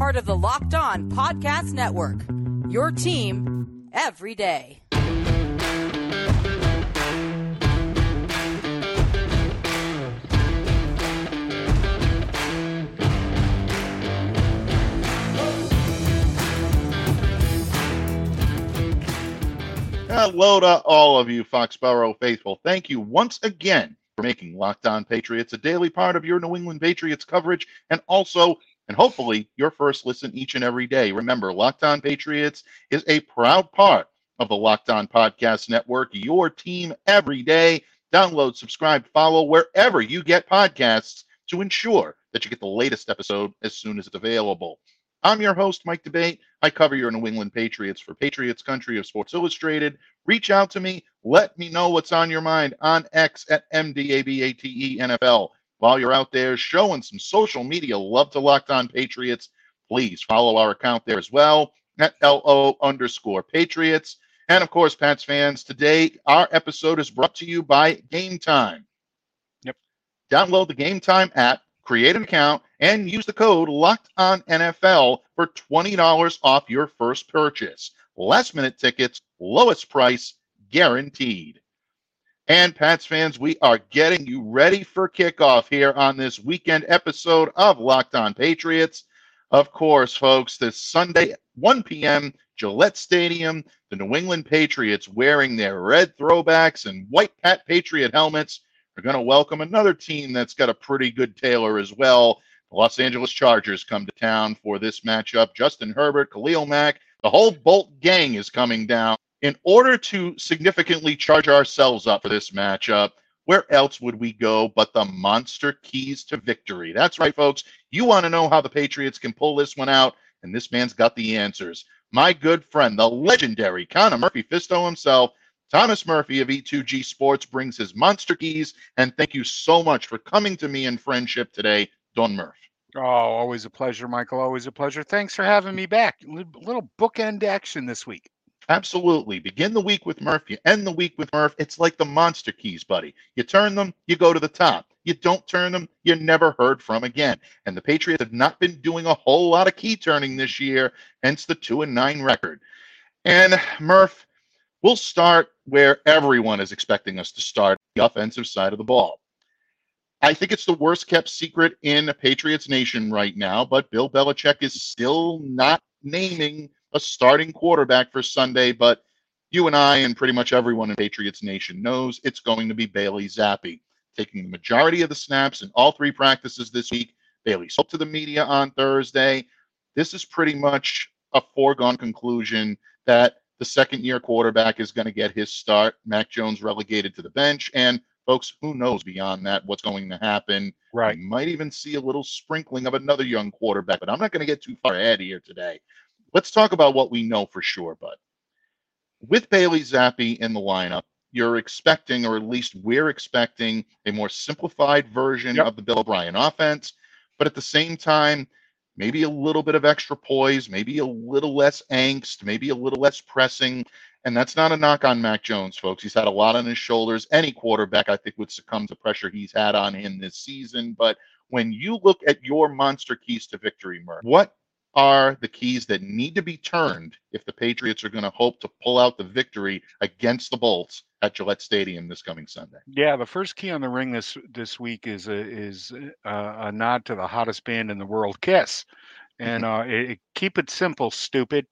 part of the Locked On Podcast Network. Your team every day. Hello to all of you Foxborough faithful. Thank you once again for making Locked On Patriots a daily part of your New England Patriots coverage and also and hopefully your first listen each and every day. Remember, Locked On Patriots is a proud part of the Locked On Podcast Network, your team every day. Download, subscribe, follow wherever you get podcasts to ensure that you get the latest episode as soon as it's available. I'm your host, Mike D'Abate. I cover your New England Patriots for Patriots Country of Sports Illustrated. Reach out to me. Let me know what's on your mind on X at MDABATE NFL. While you're out there showing some social media love to Locked On Patriots, please follow our account there as well at LO underscore Patriots. And of course, Pats fans, today our episode is brought to you by Game Time. Yep. Download the Game Time app create an account, and use the code Locked On NFL for $20 off your first purchase. Last minute tickets, lowest price, guaranteed. And Pats fans, we are getting you ready for kickoff here on this weekend episode of Locked On Patriots. Of course, folks, this Sunday, 1 p.m., Gillette Stadium, the New England Patriots wearing their red throwbacks and white Pat Patriot helmets are going to welcome another team that's got a pretty good tailor as well. The Los Angeles Chargers come to town for this matchup. Justin Herbert, Khalil Mack, the whole Bolt gang is coming down. In order to significantly charge ourselves up for this matchup, where else would we go but the monster keys to victory? That's right, folks. You want to know how the Patriots can pull this one out, and this man's got the answers. My good friend, the legendary Connor Murphy Fisto himself, Thomas Murphy of E2G Sports brings his monster keys, and thank you so much for coming to me in friendship today, Don Murph. Oh, always a pleasure, Michael. Always a pleasure. Thanks for having me back. Little bookend action this week. Absolutely. Begin the week with Murph. You end the week with Murph. It's like the monster keys, buddy. You turn them, you go to the top. You don't turn them, you're never heard from again. And the Patriots have not been doing a whole lot of key turning this year, hence the two and nine record. And Murph, we'll start where everyone is expecting us to start the offensive side of the ball. I think it's the worst kept secret in Patriots Nation right now, but Bill Belichick is still not naming a starting quarterback for Sunday. But you and I, and pretty much everyone in Patriots Nation, knows it's going to be Bailey Zappe taking the majority of the snaps in all three practices this week. Bailey spoke to the media on Thursday. This is pretty much a foregone conclusion that the second year quarterback is going to get his start. Mac Jones relegated to the bench. And folks, who knows beyond that what's going to happen? Right. We might even see a little sprinkling of another young quarterback, but I'm not going to get too far ahead here today. Let's talk about what we know for sure, bud. With Bailey Zappe in the lineup, you're expecting, or at least we're expecting, a more simplified version Yep. of the Bill O'Brien offense. But at the same time, maybe a little bit of extra poise, maybe a little less angst, maybe a little less pressing. And that's not a knock on Mac Jones, folks. He's had a lot on his shoulders. Any quarterback, I think, would succumb to pressure he's had on him this season. But when you look at your monster keys to victory, Murph, what are the keys that need to be turned if the Patriots are going to hope to pull out the victory against the Bolts at Gillette Stadium this coming Sunday? Yeah, the first key on the ring this this week is a is a, a nod to the hottest band in the world, Kiss, and uh, it, it- keep it simple, stupid.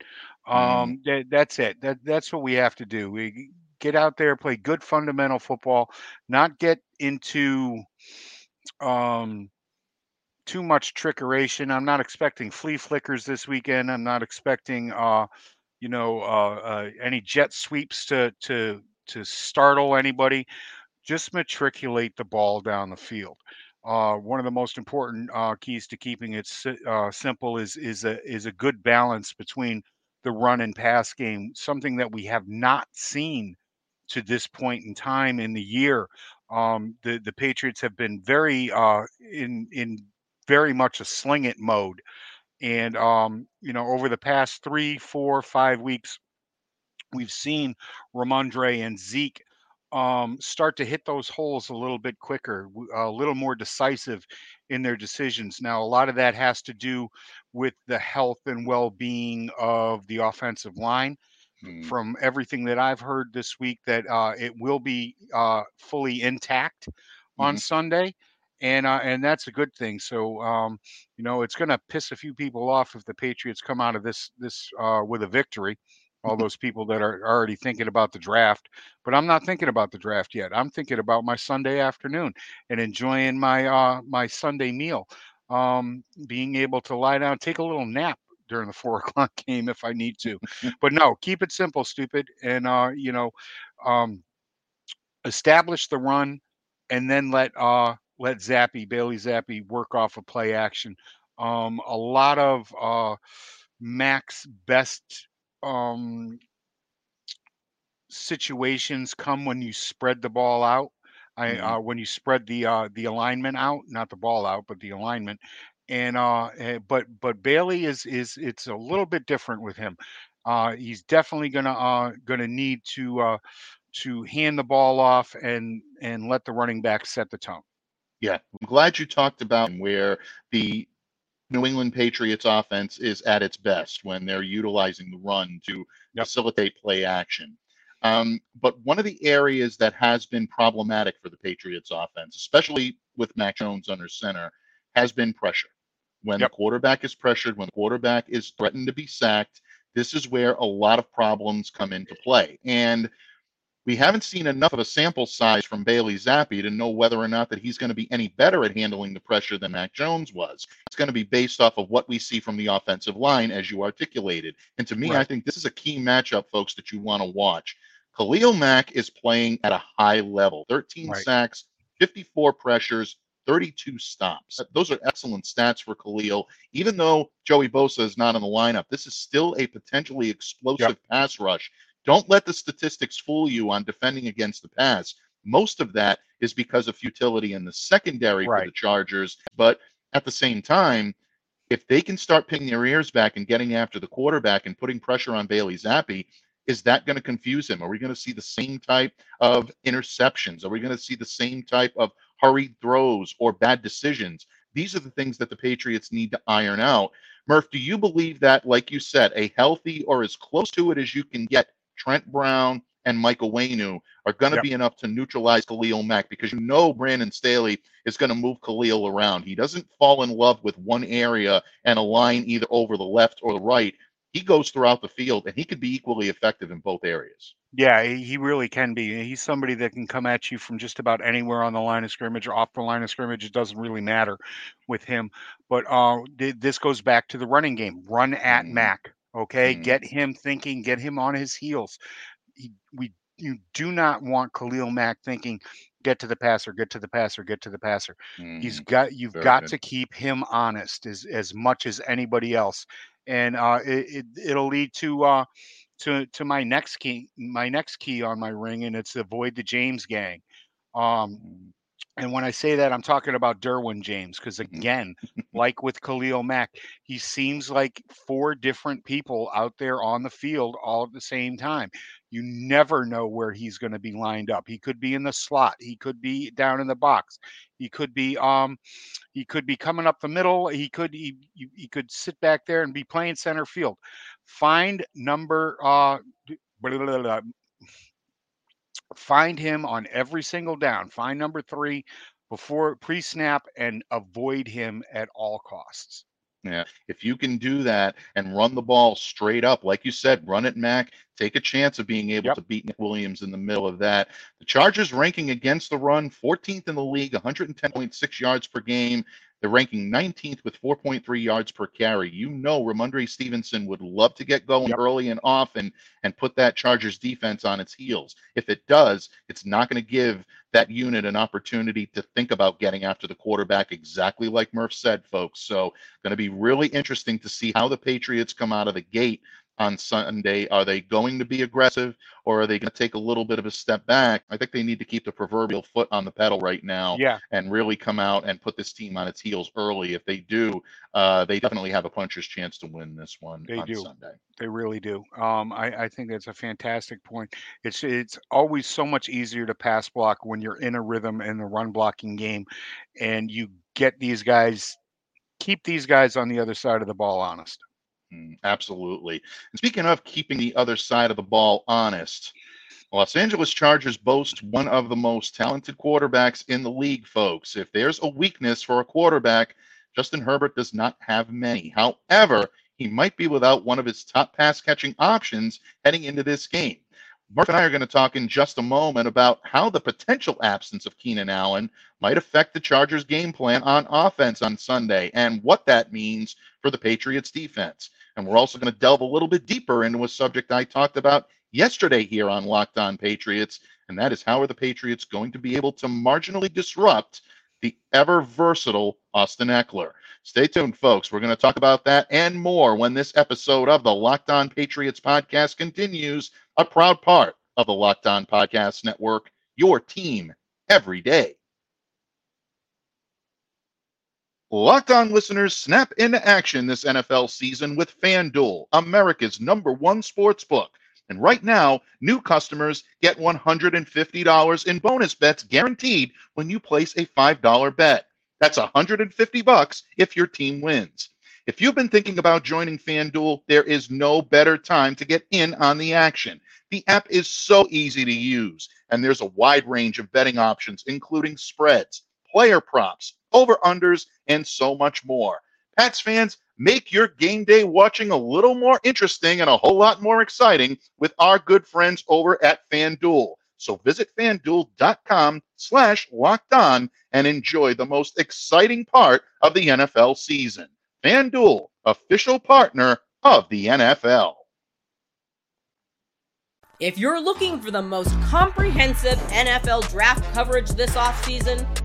Um, that, that's it. That that's what we have to do. We get out there, play good fundamental football, not get into um too much trickeration. I'm not expecting flea flickers this weekend. I'm not expecting uh you know uh, uh any jet sweeps to to to startle anybody. Just matriculate the ball down the field. uh, one of the most important uh, keys to keeping it uh, simple is is a is a good balance between the run and pass game, something that we have not seen to this point in time in the year. Um, the the Patriots have been very uh, in in very much a sling it mode, and um, you know over the past three, four, five weeks, we've seen Rhamondre and Zeke um, start to hit those holes a little bit quicker, a little more decisive in their decisions. Now, a lot of that has to do with the health and well being of the offensive line. Mm. From everything that I've heard this week, that uh, it will be uh, fully intact mm-hmm. on Sunday. And uh, and that's a good thing. So um, you know it's going to piss a few people off if the Patriots come out of this this uh, with a victory all those people that are already thinking about the draft. But I'm not thinking about the draft yet. I'm thinking about my Sunday afternoon and enjoying my uh, my Sunday meal. Um, being able to lie down, take a little nap during the four o'clock game if I need to. but no, keep it simple, stupid, and uh, you know, um, establish the run, and then let uh let Zappe, Bailey Zappe work off a of play action. Um, a lot of uh, Mac's best um, situations come when you spread the ball out. I mm-hmm. uh, when you spread the uh, the alignment out, not the ball out, but the alignment. And uh, eh, but but Bailey is is it's a little bit different with him. Uh, he's definitely gonna uh, gonna need to uh, to hand the ball off and and let the running back set the tone. Yeah, I'm glad you talked about where the New England Patriots offense is at its best when they're utilizing the run to yep. facilitate play action. Um, but one of the areas that has been problematic for the Patriots offense, especially with Mac Jones under center, has been pressure. When yep. the quarterback is pressured, when the quarterback is threatened to be sacked, this is where a lot of problems come into play. And we haven't seen enough of a sample size from Bailey Zappe to know whether or not that he's going to be any better at handling the pressure than Mac Jones was. It's going to be based off of what we see from the offensive line, as you articulated. And to me, right. I think this is a key matchup, folks, that you want to watch. Khalil Mack is playing at a high level 13 right. sacks, 54 pressures, 32 stops. Those are excellent stats for Khalil. Even though Joey Bosa is not in the lineup, this is still a potentially explosive yep. pass rush don't let the statistics fool you on defending against the pass. Most of that is because of futility in the secondary right. for the Chargers. But at the same time, if they can start pinning their ears back and getting after the quarterback and putting pressure on Bailey Zappe, is that going to confuse him? Are we going to see the same type of interceptions? Are we going to see the same type of hurried throws or bad decisions? These are the things that the Patriots need to iron out. Murph, do you believe that, like you said, a healthy or as close to it as you can get Trent Brown, and Michael Onwenu are going to yep. be enough to neutralize Khalil Mack because you know Brandon Staley is going to move Khalil around. He doesn't fall in love with one area and align either over the left or the right. He goes throughout the field and he could be equally effective in both areas. Yeah, he really can be. He's somebody that can come at you from just about anywhere on the line of scrimmage or off the line of scrimmage. It doesn't really matter with him. But uh, this goes back to the running game. Run at mm. Mack. Okay, mm. get him thinking, get him on his heels. He, we you do not want Khalil Mack thinking, get to the passer, get to the passer, get to the passer. Mm. He's got you've Very got good. to keep him honest as as much as anybody else, and uh, it, it will lead to uh, to to my next key my next key on my ring, and it's avoid the James gang. Um, mm. And when I say that, I'm talking about Derwin James, because mm-hmm. again, like with Khalil Mack, he seems like four different people out there on the field all at the same time. You never know where he's going to be lined up. He could be in the slot. He could be down in the box. He could be um, he could be coming up the middle. He could he, he could sit back there and be playing center field. Find number uh, blah, blah, blah, Find him on every single down. Find number three before pre snap and avoid him at all costs. Yeah. If you can do that and run the ball straight up, like you said, run it, Mac, take a chance of being able yep. to beat Nick Williams in the middle of that. The Chargers ranking against the run 14th in the league, 110.6 yards per game. They're ranking 19th with 4.3 yards per carry. You know, Rhamondre Stevenson would love to get going Yep. early and often and put that Chargers defense on its heels. If it does, it's not going to give that unit an opportunity to think about getting after the quarterback, exactly like Murph said, folks. So, going to be really interesting to see how the Patriots come out of the gate on Sunday. Are they going to be aggressive or are they going to take a little bit of a step back? I think they need to keep the proverbial foot on the pedal right now Yeah, and really come out and put this team on its heels early. If they do, uh, they definitely have a puncher's chance to win this one They on do. Sunday. they really do. Um, I, I think that's a fantastic point. It's it's always so much easier to pass block when you're in a rhythm in the run blocking game, and you get these guys, keep these guys on the other side of the ball honest. Mm, absolutely. And speaking of keeping the other side of the ball honest, Los Angeles Chargers boast one of the most talented quarterbacks in the league, folks. If there's a weakness for a quarterback, Justin Herbert does not have many. However, he might be without one of his top pass catching options heading into this game. Murph and I are going to talk in just a moment about how the potential absence of Keenan Allen might affect the Chargers' game plan on offense on Sunday and what that means for the Patriots' defense. And we're also going to delve a little bit deeper into a subject I talked about yesterday here on Locked On Patriots, and that is how are the Patriots going to be able to marginally disrupt the ever versatile Austin Ekeler? Stay tuned, folks. We're going to talk about that and more when this episode of the Locked On Patriots podcast continues, a proud part of the Locked On Podcast Network, your team every day. Locked On listeners snap into action this NFL season with FanDuel, America's number one sports book. And right now, new customers get $150 in bonus bets guaranteed when you place a $5 bet. That's 150 bucks if your team wins. If you've been thinking about joining FanDuel, there is no better time to get in on the action. The app is so easy to use, and there's a wide range of betting options, including spreads, player props, over unders, and so much more. Pats fans, make your game day watching a little more interesting and a whole lot more exciting with our good friends over at FanDuel. So visit fanduel.com slash locked on and enjoy the most exciting part of the NFL season. FanDuel, official partner of the NFL. If you're looking for the most comprehensive NFL draft coverage this offseason,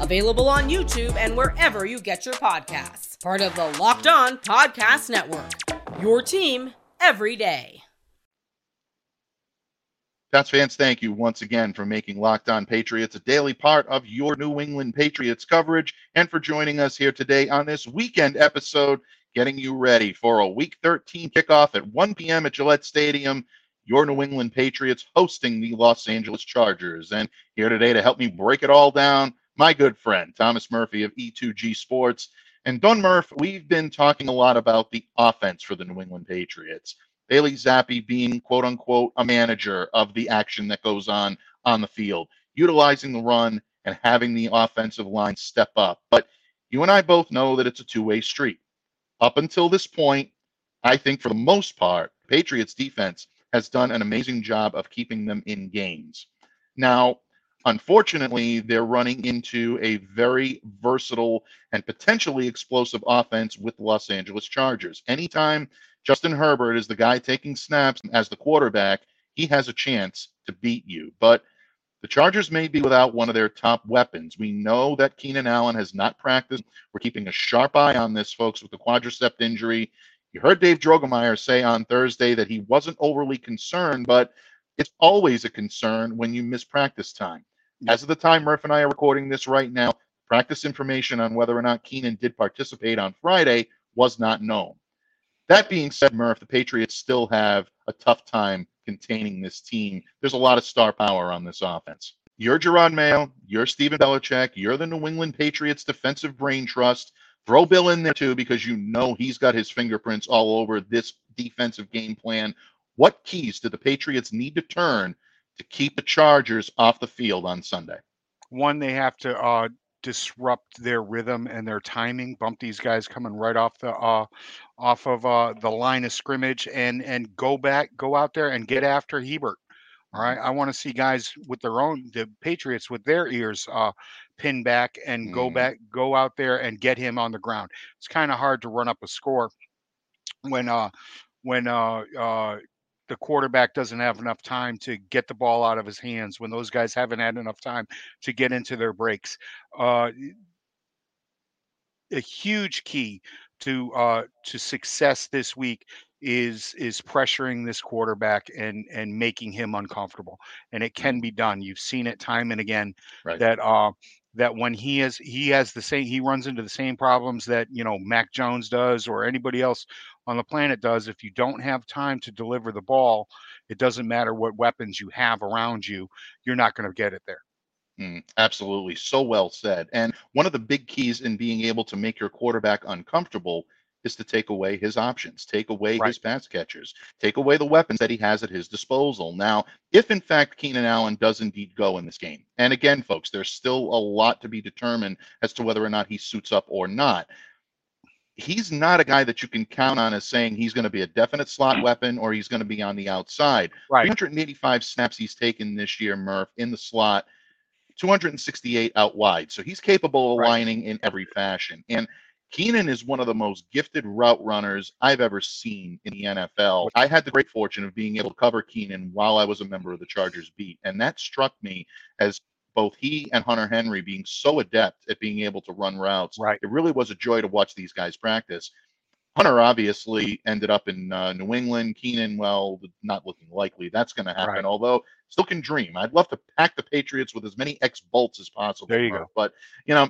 available on YouTube and wherever you get your podcasts. Part of the Locked On Podcast Network. Your team every day. Pats fans, thank you once again for making Locked On Patriots a daily part of your New England Patriots coverage and for joining us here today on this weekend episode, getting you ready for a Week 13 kickoff at 1 p.m. at Gillette Stadium. Your New England Patriots hosting the Los Angeles Chargers. And here today to help me break it all down, my good friend, Thomas Murphy of E2G Sports. And Don Murph, we've been talking a lot about the offense for the New England Patriots. Bailey Zappe being quote unquote a manager of the action that goes on on the field, utilizing the run and having the offensive line step up. But you and I both know that it's a two way street. Up until this point, I think for the most part, Patriots defense has done an amazing job of keeping them in games. Now, unfortunately, they're running into a very versatile and potentially explosive offense with the Los Angeles Chargers. Anytime Justin Herbert is the guy taking snaps as the quarterback, he has a chance to beat you. But the Chargers may be without one of their top weapons. We know that Keenan Allen has not practiced. We're keeping a sharp eye on this, folks, with the quadricep injury. You heard Dave Drogemeyer say on Thursday that he wasn't overly concerned, but it's always a concern when you miss practice time. As of the time Murph and I are recording this right now, practice information on whether or not Keenan did participate on Friday was not known. That being said, Murph, the Patriots still have a tough time containing this team. There's a lot of star power on this offense. You're Jerod Mayo. You're Stephen Belichick. You're the New England Patriots defensive brain trust. Throw Bill in there too because you know he's got his fingerprints all over this defensive game plan. What keys do the Patriots need to turn to keep the Chargers off the field on Sunday? One, they have to uh, disrupt their rhythm and their timing. Bump these guys coming right off the uh, off of uh, the line of scrimmage, and and go back, go out there and get after Herbert. All right, I want to see guys with their own the Patriots with their ears uh, pinned back and go Mm. back, go out there and get him on the ground. It's kind of hard to run up a score when uh when uh uh the quarterback doesn't have enough time to get the ball out of his hands when those guys haven't had enough time to get into their breaks uh a huge key to uh to success this week is is pressuring this quarterback and and making him uncomfortable and it can be done you've seen it time and again Right. that uh that when he has he has the same he runs into the same problems that you know Mac Jones does or anybody else on the planet does if you don't have time to deliver the ball it doesn't matter what weapons you have around you you're not going to get it there Mm, absolutely. So well said. And one of the big keys in being able to make your quarterback uncomfortable is to take away his options, take away Right. his pass catchers, take away the weapons that he has at his disposal. Now, if in fact Keenan Allen does indeed go in this game, and again, folks, there's still a lot to be determined as to whether or not he suits up or not. He's not a guy that you can count on as saying he's going to be a definite slot weapon or he's going to be on the outside. right 385 snaps he's taken this year, Murph, in the slot, 268 out wide. So he's capable of Right. aligning in every fashion. And Keenan is one of the most gifted route runners I've ever seen in the NFL. I had the great fortune of being able to cover Keenan while I was a member of the Chargers beat. And that struck me as both he and Hunter Henry being so adept at being able to run routes. Right. It really was a joy to watch these guys practice. Hunter obviously ended up in uh, New England. Keenan, well, not looking likely that's going to happen. Right. Although still can dream. I'd love to pack the Patriots with as many ex bolts as possible. There you go. But you know,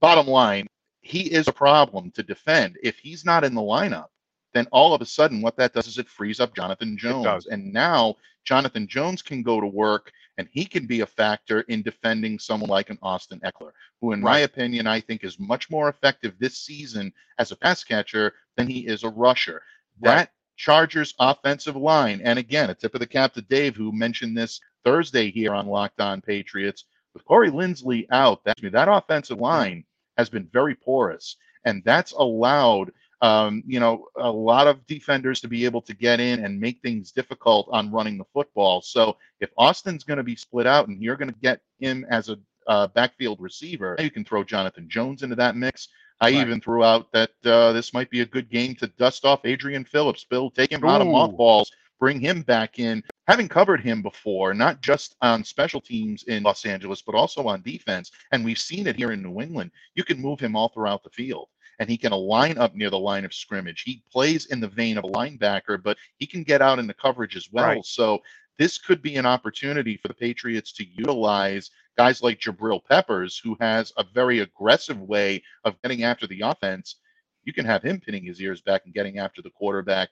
bottom line, he is a problem to defend. If he's not in the lineup, then all of a sudden, what that does is it frees up Jonathan Jones, and now Jonathan Jones can go to work. And he can be a factor in defending someone like an Austin Ekeler, who, in my opinion, I think is much more effective this season as a pass catcher than he is a rusher. Right. That Chargers offensive line, and again, a tip of the cap to Dave, who mentioned this Thursday here on Locked On Patriots. With Corey Linsley out, that, that offensive line has been very porous, and that's allowed um, you know a lot of defenders to be able to get in and make things difficult on running the football. So if Austin's going to be split out and you're going to get him as a uh, backfield receiver, you can throw Jonathan Jones into that mix. I Right. even threw out that uh, this might be a good game to dust off Adrian Phillips. Bill, take him out of Ooh. mothballs, bring him back in. Having covered him before, not just on special teams in Los Angeles, but also on defense, and we've seen it here in New England, you can move him all throughout the field. And he can align up near the line of scrimmage. He plays in the vein of a linebacker, but he can get out into coverage as well. Right. So this could be an opportunity for the Patriots to utilize guys like Jabril Peppers, who has a very aggressive way of getting after the offense. You can have him pinning his ears back and getting after the quarterback.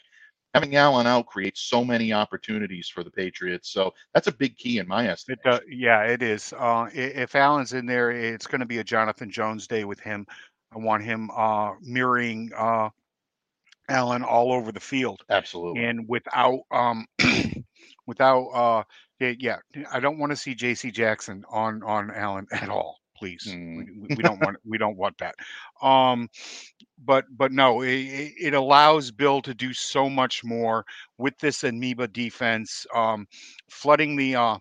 Having Allen out creates so many opportunities for the Patriots. So that's a big key in my It estimation. yeah, it is. Uh, if Allen's in there, it's going to be a Jonathan Jones day with him. I want him uh, mirroring uh, Allen all over the field, Absolutely. and without um, without uh, yeah, I don't want to see J.C. Jackson on on Allen at all. Please, Mm. we, we- don't want we don't want that. Um, but but no, it, it it allows Bill to do so much more with this amoeba defense, um, flooding the uh,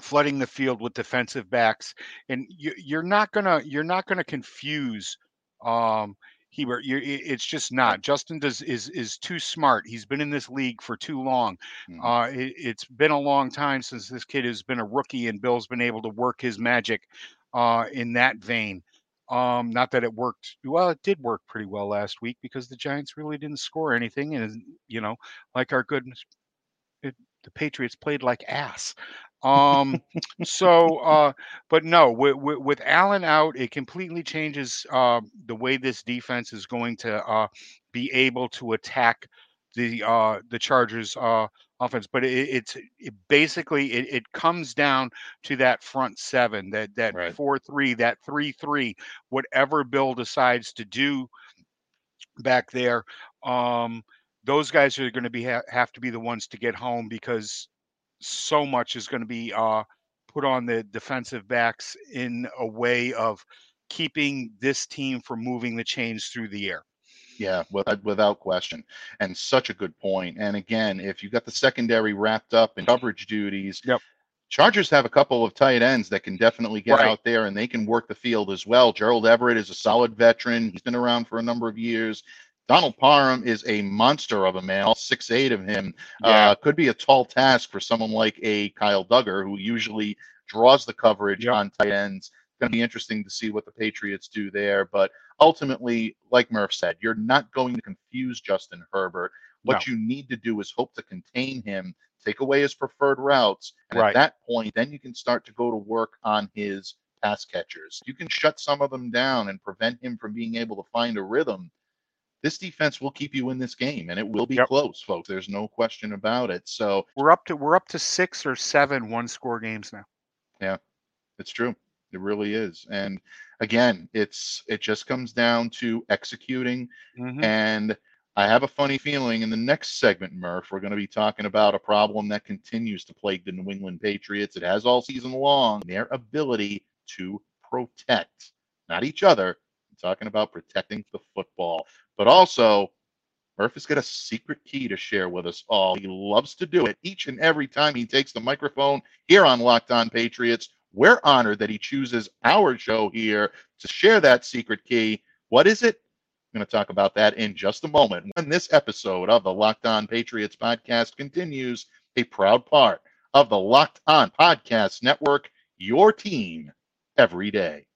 flooding the field with defensive backs, and you, you're not gonna you're not gonna confuse um, Herbert. You, it- it's just not. Justin does is is too smart. He's been in this league for too long. Mhm. Uh, it, it's been a long time since this kid has been a rookie, and Bill's been able to work his magic uh, in that vein. Um, not that it worked well, it did work pretty well last week because the Giants really didn't score anything, and you know, like our goodness, it, the Patriots played like ass. Um, so, uh, but no, with, with, with Allen out, it completely changes uh, the way this defense is going to uh, be able to attack the uh, the Chargers uh, offense. But it, it's it basically it, it comes down to that front seven, that that Right. four three, that three three, whatever Bill decides to do back there. Um, those guys are going to be ha- have to be the ones to get home because so much is going to be uh, put on the defensive backs in a way of keeping this team from moving the chains through the air. Yeah, without question. And such a good point. And again, if you got the secondary wrapped up in coverage duties, yep. Chargers have a couple of tight ends that can definitely get right. out there and they can work the field as well. Gerald Everett is a solid veteran. He's been around for a number of years. Donald Parham is a monster of a man, all six eight of him. Yeah. Uh, could be a tall task for someone like a Kyle Dugger, who usually draws the coverage on tight ends. It's going to be interesting to see what the Patriots do there. But ultimately, like Murph said, you're not going to confuse Justin Herbert. What no. you need to do is hope to contain him, take away his preferred routes, and right. at that point, then you can start to go to work on his pass catchers. You can shut some of them down and prevent him from being able to find a rhythm this defense will keep you in this game and it will be yep. close folks. There's no question about it. So we're up to we're up to six or seven one score games now. Yeah it's true. It really is. And again it's it just comes down to executing. Mm-hmm. and i have a funny feeling in the next segment murph we're going to be talking about a problem that continues to plague the new england patriots. It has all season long their ability to protect not each other I'm talking about protecting the football but also, Murph has got a secret key to share with us all. He loves to do it each and every time he takes the microphone here on Locked On Patriots. We're honored that he chooses our show here to share that secret key. What is it? I'm going to talk about that in just a moment. When this episode of the Locked On Patriots podcast continues, a proud part of the Locked On Podcast Network, your team every day.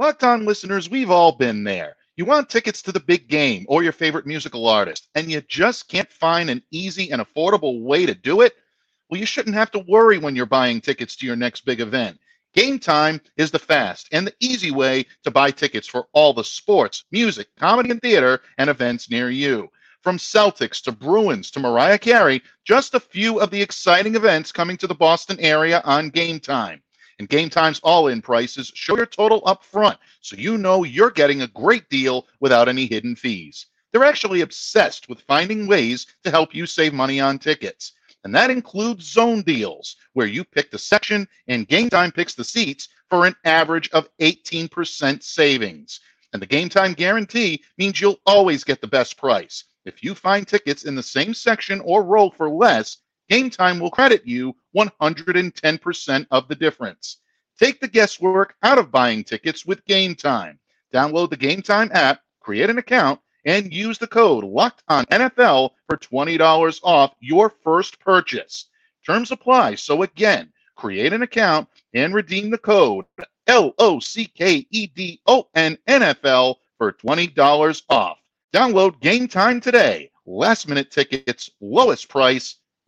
Locked on listeners, we've all been there. You want tickets to the big game or your favorite musical artist, and you just can't find an easy and affordable way to do it? Well, you shouldn't have to worry when you're buying tickets to your next big event. Game Time is the fast and the easy way to buy tickets for all the sports, music, comedy, and theater and events near you. From Celtics to Bruins to Mariah Carey, just a few of the exciting events coming to the Boston area on Game Time. And Game Time's all in prices show your total up front so you know you're getting a great deal without any hidden fees. They're actually obsessed with finding ways to help you save money on tickets. And that includes zone deals, where you pick the section and Game Time picks the seats for an average of 18% savings. And the Game Time guarantee means you'll always get the best price. If you find tickets in the same section or row for less, Game Time will credit you 110% of the difference. Take the guesswork out of buying tickets with Game Time. Download the Game Time app, create an account, and use the code Locked On NFL for $20 off your first purchase. Terms apply. So again, create an account and redeem the code L O C K E D O N N F L for $20 off. Download Game Time today. Last minute tickets, lowest price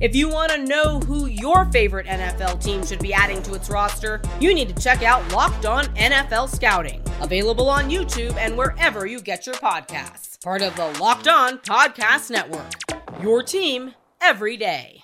If you want to know who your favorite NFL team should be adding to its roster, you need to check out Locked On NFL Scouting, available on YouTube and wherever you get your podcasts. Part of the Locked On Podcast Network. Your team every day.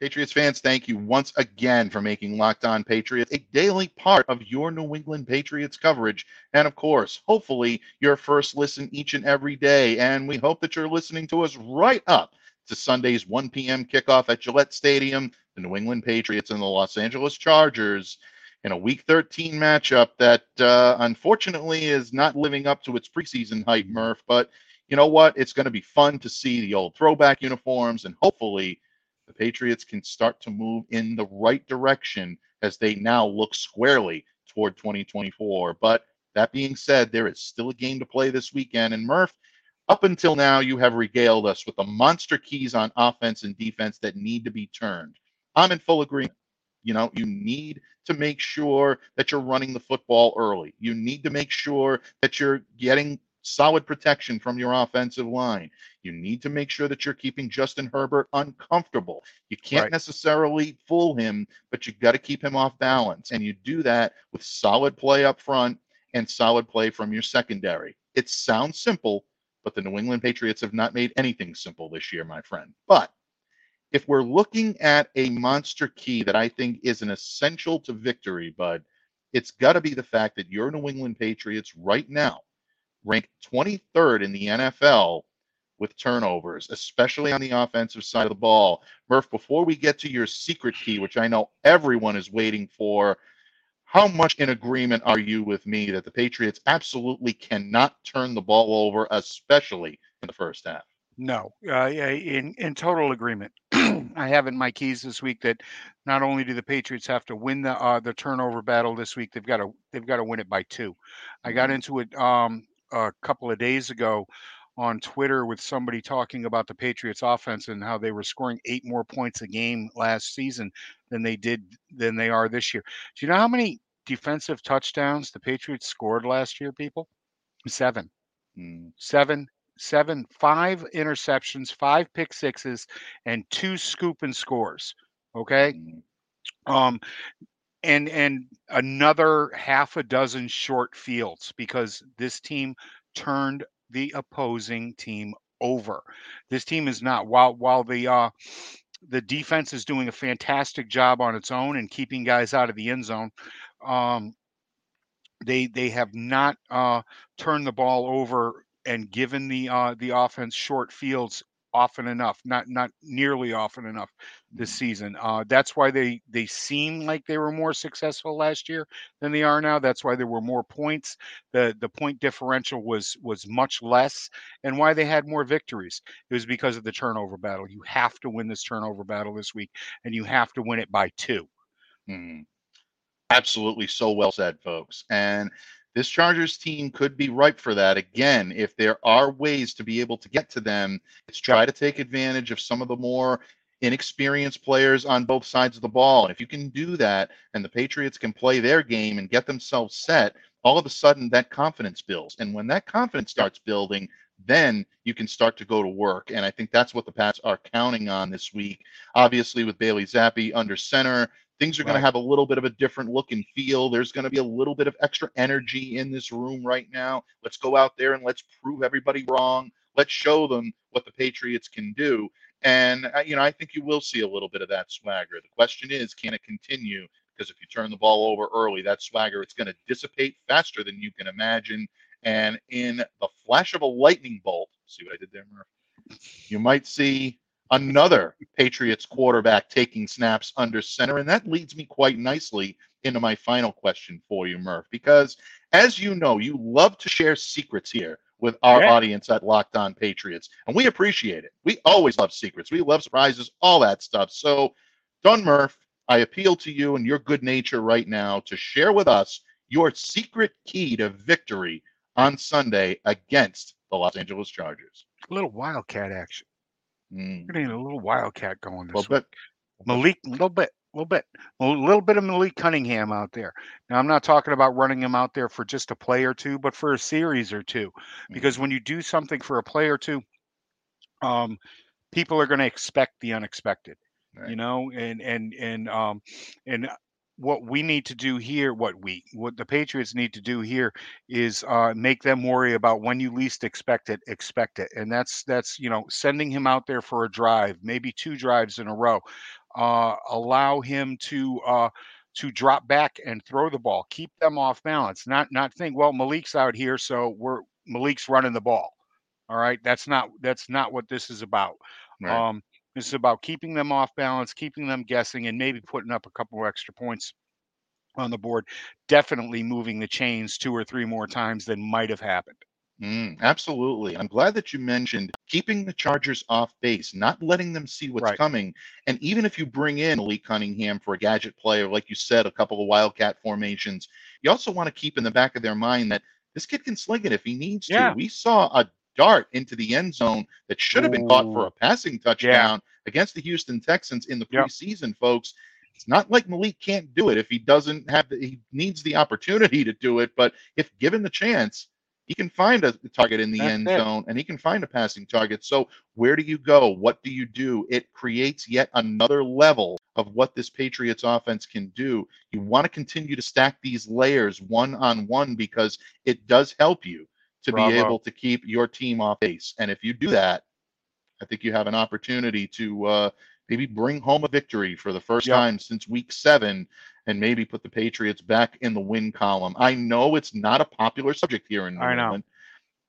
Patriots fans, thank you once again for making Locked On Patriots a daily part of your New England Patriots coverage. And of course, hopefully, your first listen each and every day. And we hope that you're listening to us right up to Sunday's 1 p.m. kickoff at Gillette Stadium, the New England Patriots and the Los Angeles Chargers in a Week 13 matchup that uh, unfortunately is not living up to its preseason hype, Murph. But you know what? It's going to be fun to see the old throwback uniforms, and hopefully the Patriots can start to move in the right direction as they now look squarely toward 2024. But that being said, there is still a game to play this weekend. And Murph, up until now, you have regaled us with the monster keys on offense and defense that need to be turned. I'm in full agreement. You know, you need to make sure that you're running the football early. You need to make sure that you're getting solid protection from your offensive line. You need to make sure that you're keeping Justin Herbert uncomfortable. You can't Right. necessarily fool him, but you've got to keep him off balance. And you do that with solid play up front and solid play from your secondary. It sounds simple, but the New England Patriots have not made anything simple this year, my friend. But if we're looking at a monster key that I think is an essential to victory, Bud, it's got to be the fact that your New England Patriots right now rank 23rd in the NFL with turnovers, especially on the offensive side of the ball. Murph, before we get to your secret key, which I know everyone is waiting for, how much in agreement are you with me that the Patriots absolutely cannot turn the ball over, especially in the first half? No, uh, in in total agreement. I have in my keys this week that not only do the Patriots have to win the uh, the turnover battle this week, they've got to they've got to win it by two. I got Mhm. into it um, a couple of days ago on Twitter with somebody talking about the Patriots offense and how they were scoring eight more points a game last season than they did than they are this year. Do you know how many defensive touchdowns the Patriots scored last year, people? Seven Mm, seven, seven, five interceptions, five pick sixes, and two scoop and scores. Okay. mm, Um, and and another half a dozen short fields because this team turned the opposing team over. This team is not while while the uh the defense is doing a fantastic job on its own and keeping guys out of the end zone. Um, they they have not uh, turned the ball over and given the uh, the offense short fields often enough, not not nearly often enough this season. Uh, that's why they they seem like they were more successful last year than they are now. That's why there were more points. the The point differential was was much less, and why they had more victories. It was because of the turnover battle. You have to win this turnover battle this week, and you have to win it by two. mm. Absolutely, so well said, folks. And this Chargers team could be ripe for that again if there are ways to be able to get to them. Let's try to take advantage of some of the more inexperienced players on both sides of the ball. If you can do that, and the Patriots can play their game and get themselves set, all of a sudden that confidence builds. And when that confidence starts building, then you can start to go to work. And I think that's what the Pats are counting on this week. Obviously, with Bailey Zappe under center, things are going to have a little bit of a different look and feel. There's going to be a little bit of extra energy in this room right now. Let's go out there and let's prove everybody wrong. Let's show them what the Patriots can do. And, uh, you know, I think you will see a little bit of that swagger. The question is, can it continue? Because if you turn the ball over early, that swagger, it's going to dissipate faster than you can imagine. And in the flash of a lightning bolt, see what I did there, Murph? You might see another Patriots quarterback taking snaps under center. And that leads me quite nicely into my final question for you, Murph, because as you know, you love to share secrets here with our Yeah. audience at Locked On Patriots. And we appreciate it. We always love secrets. We love surprises, all that stuff. So, Don Murph, I appeal to you and your good nature right now to share with us your secret key to victory on Sunday against the Los Angeles Chargers. A little wildcat action. Mm, We're getting a little wildcat going this week. but Malik, a little bit, a little bit, a little bit of Malik Cunningham out there. Now, I'm not talking about running him out there for just a play or two, but for a series or two, because when you do something for a play or two, um, people are going to expect the unexpected, Right. you know, and and and um, and what we need to do here, what we, what the Patriots need to do here, is uh, make them worry about when you least expect it, expect it, and that's that's you know sending him out there for a drive, maybe two drives in a row, uh, allow him to uh, to drop back and throw the ball, keep them off balance, not not think, well, Malik's out here, so we're Malik's running the ball. All right, that's not that's not what this is about. Right. Um, this is about keeping them off balance, keeping them guessing, and maybe putting up a couple of extra points on the board. Definitely moving the chains two or three more times than might have happened. Mm, absolutely. I'm glad that you mentioned keeping the Chargers off base, not letting them see what's Right. coming. And even if you bring in Malik Cunningham for a gadget player, like you said, a couple of Wildcat formations, you also want to keep in the back of their mind that this kid can sling it if he needs Yeah. to. We saw a dart into the end zone that should have been caught for a passing touchdown against the Houston Texans in the Yep. preseason, folks. It's not like Malik can't do it if he doesn't have the, he needs the opportunity to do it, but if given the chance, He can find a target in the That's end it. zone and he can find a passing target. So, where do you go? What do you do? It creates yet another level of what this Patriots offense can do. You want to continue to stack these layers one on one because it does help you to Bravo. be able to keep your team off base. And if you do that, I think you have an opportunity to uh, maybe bring home a victory for the first Yep. time since week seven and maybe put the Patriots back in the win column. I know it's not a popular subject here in New I know. England.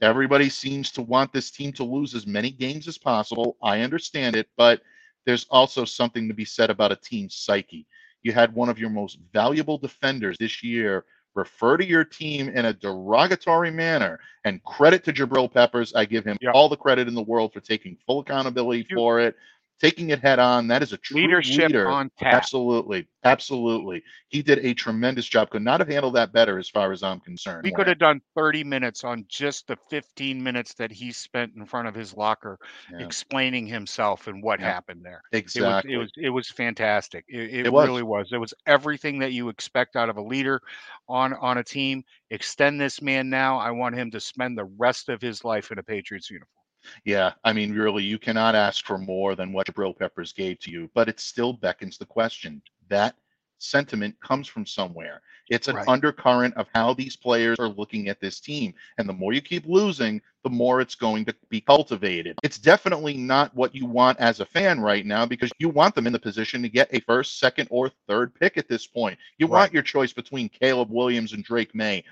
Everybody seems to want this team to lose as many games as possible. I understand it, but there's also something to be said about a team's psyche. You had one of your most valuable defenders this year refer to your team in a derogatory manner and credit to Jabril Peppers. I give him Yep. all the credit in the world for taking full accountability You- for it, taking it head on. That is a true Leadership leader. on tap. Absolutely. Absolutely. He did a tremendous job. Could not have handled that better as far as I'm concerned. We could have done 30 minutes on just the 15 minutes that he spent in front of his locker Yeah, explaining himself and what Yeah. happened there. exactly. It was it was it was fantastic. It, it, It was. really was. It was everything that you expect out of a leader on on a team. Extend this man now. I want him to spend the rest of his life in a Patriots uniform. Yeah, I mean, really, you cannot ask for more than what Jabril Peppers gave to you, but it still beckons the question. That sentiment comes from somewhere. It's an Right. undercurrent of how these players are looking at this team. And the more you keep losing, the more it's going to be cultivated. It's definitely not what you want as a fan right now because you want them in the position to get a first, second, or third pick at this point. You Right. want your choice between Caleb Williams and Drake Maye.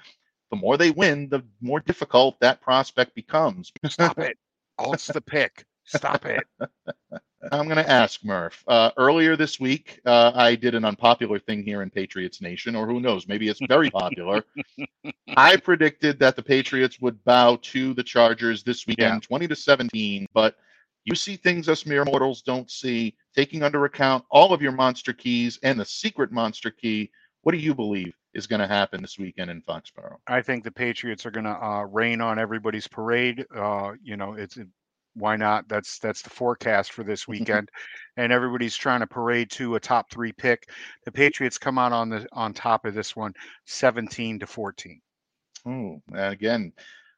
The more they win, the more difficult that prospect becomes. Stop it. Alt's the pick. Stop it. I'm going to ask Murph. Uh, earlier this week, uh, I did an unpopular thing here in Patriots Nation, or who knows, maybe it's very popular. I predicted that the Patriots would bow to the Chargers this weekend, 20 to 17. But you see things us mere mortals don't see. Taking under account all of your monster keys and the secret monster key, what do you believe is going to happen this weekend in Foxborough? I think the Patriots are going to uh, rain on everybody's parade. Uh, you know, it's it, why not? That's that's the forecast for this weekend, and everybody's trying to parade to a top three pick. The Patriots come out on the on top of this one, seventeen to fourteen. Oh, and again,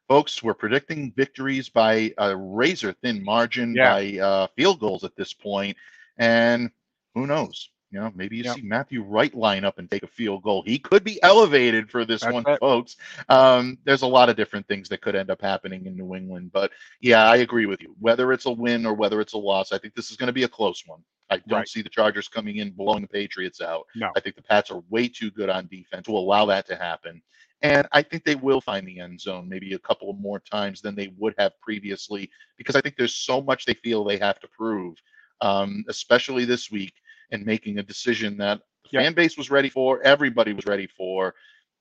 folks, we're predicting victories by a razor thin margin Yeah. by uh, field goals at this point, and who knows? You know, maybe you see Matthew Wright line up and take a field goal. He could be elevated for this That's one, it. folks. Um, there's a lot of different things that could end up happening in New England, but yeah, I agree with you. Whether it's a win or whether it's a loss, I think this is going to be a close one. I don't Right. see the Chargers coming in blowing the Patriots out. No. I think the Pats are way too good on defense to allow that to happen. And I think they will find the end zone maybe a couple more times than they would have previously because I think there's so much they feel they have to prove, um, especially this week, and making a decision that the Yeah. fan base was ready for, everybody was ready for.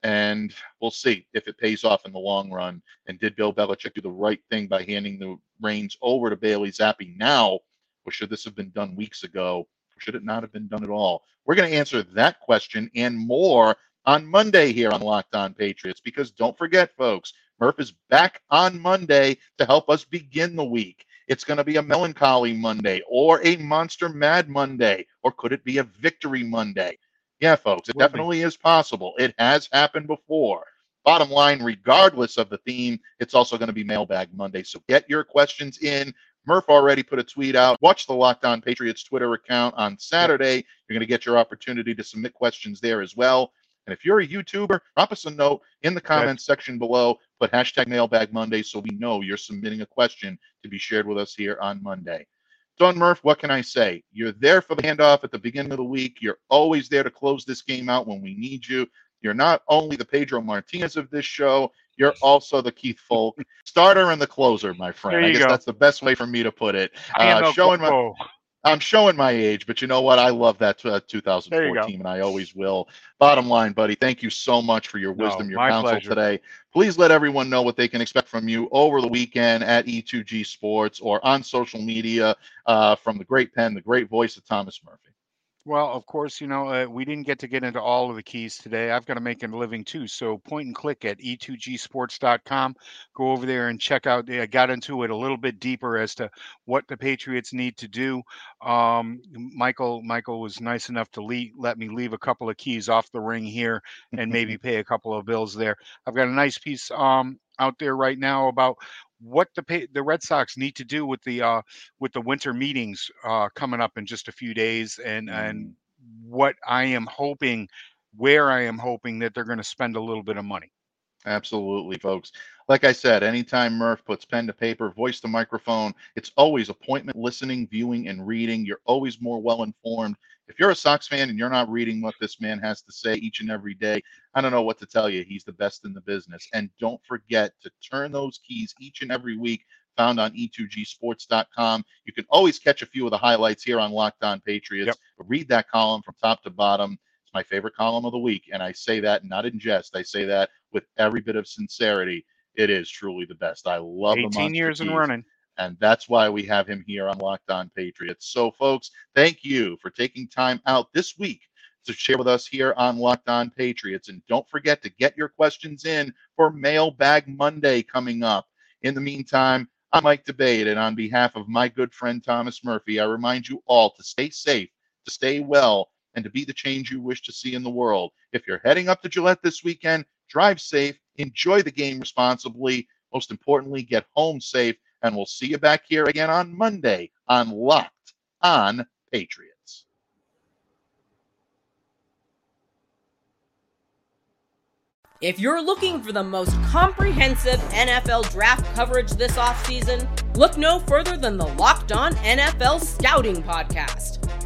And we'll see if it pays off in the long run. And did Bill Belichick do the right thing by handing the reins over to Bailey Zappe now? Or should this have been done weeks ago? Or should it not have been done at all? We're going to answer that question and more on Monday here on Locked On Patriots. Because don't forget, folks, Murph is back on Monday to help us begin the week. It's going to be a melancholy Monday or a monster mad Monday, or could it be a victory Monday? Yeah, folks, it definitely is possible. It has happened before. Bottom line, regardless of the theme, it's also going to be Mailbag Monday. So get your questions in. Murph already put a tweet out. Watch the Locked On Patriots Twitter account on Saturday. You're going to get your opportunity to submit questions there as well. And if you're a YouTuber, drop us a note in the comments section below. Put hashtag Mailbag Monday so we know you're submitting a question to be shared with us here on Monday. Don Murph, what can I say? You're there for the handoff at the beginning of the week. You're always there to close this game out when we need you. You're not only the Pedro Martinez of this show, you're also the Keith Foulke starter and the closer, my friend. I guess go. that's the best way for me to put it. Uh, showing my. I'm showing my age, but you know what? I love that uh, There you 2014, and I always will. Bottom line, buddy, thank you so much for your No, wisdom, your counsel pleasure. today. Please let everyone know what they can expect from you over the weekend at E2G Sports or on social media uh, from the great pen, the great voice of Thomas Murphy. Well, of course, you know, uh, we didn't get to get into all of the keys today. I've got to make a living too. So point and click at e e2gsports.com. Go over there and check out. I got into it a little bit deeper as to what the Patriots need to do. Um, Michael, Michael was nice enough to le- let me leave a couple of keys off the ring here and maybe pay a couple of bills there. I've got a nice piece um, out there right now about what the the Red Sox need to do with the uh, with the winter meetings uh, coming up in just a few days, and mm. and what I am hoping, where I am hoping that they're going to spend a little bit of money. Absolutely, folks. Like I said, anytime Murph puts pen to paper, voice to microphone, it's always appointment listening, viewing, and reading. You're always more well informed. If you're a Sox fan and you're not reading what this man has to say each and every day, I don't know what to tell you. He's the best in the business. And don't forget to turn those keys each and every week found on e2gsports.com. You can always catch a few of the highlights here on Locked On Patriots. Yep. Read that column from top to bottom. It's my favorite column of the week. And I say that not in jest. I say that with every bit of sincerity. It is truly the best. I love 18 years and running. And that's why we have him here on Locked On Patriots. So, folks, thank you for taking time out this week to share with us here on Locked On Patriots. And don't forget to get your questions in for Mailbag Monday coming up. In the meantime, I'm Mike D'Abate, and on behalf of my good friend Thomas Murphy, I remind you all to stay safe, to stay well, and to be the change you wish to see in the world. If you're heading up to Gillette this weekend, drive safe, enjoy the game responsibly. Most importantly, get home safe, and we'll see you back here again on Monday on Locked on Patriots. If you're looking for the most comprehensive NFL draft coverage this offseason, look no further than the Locked On NFL Scouting Podcast.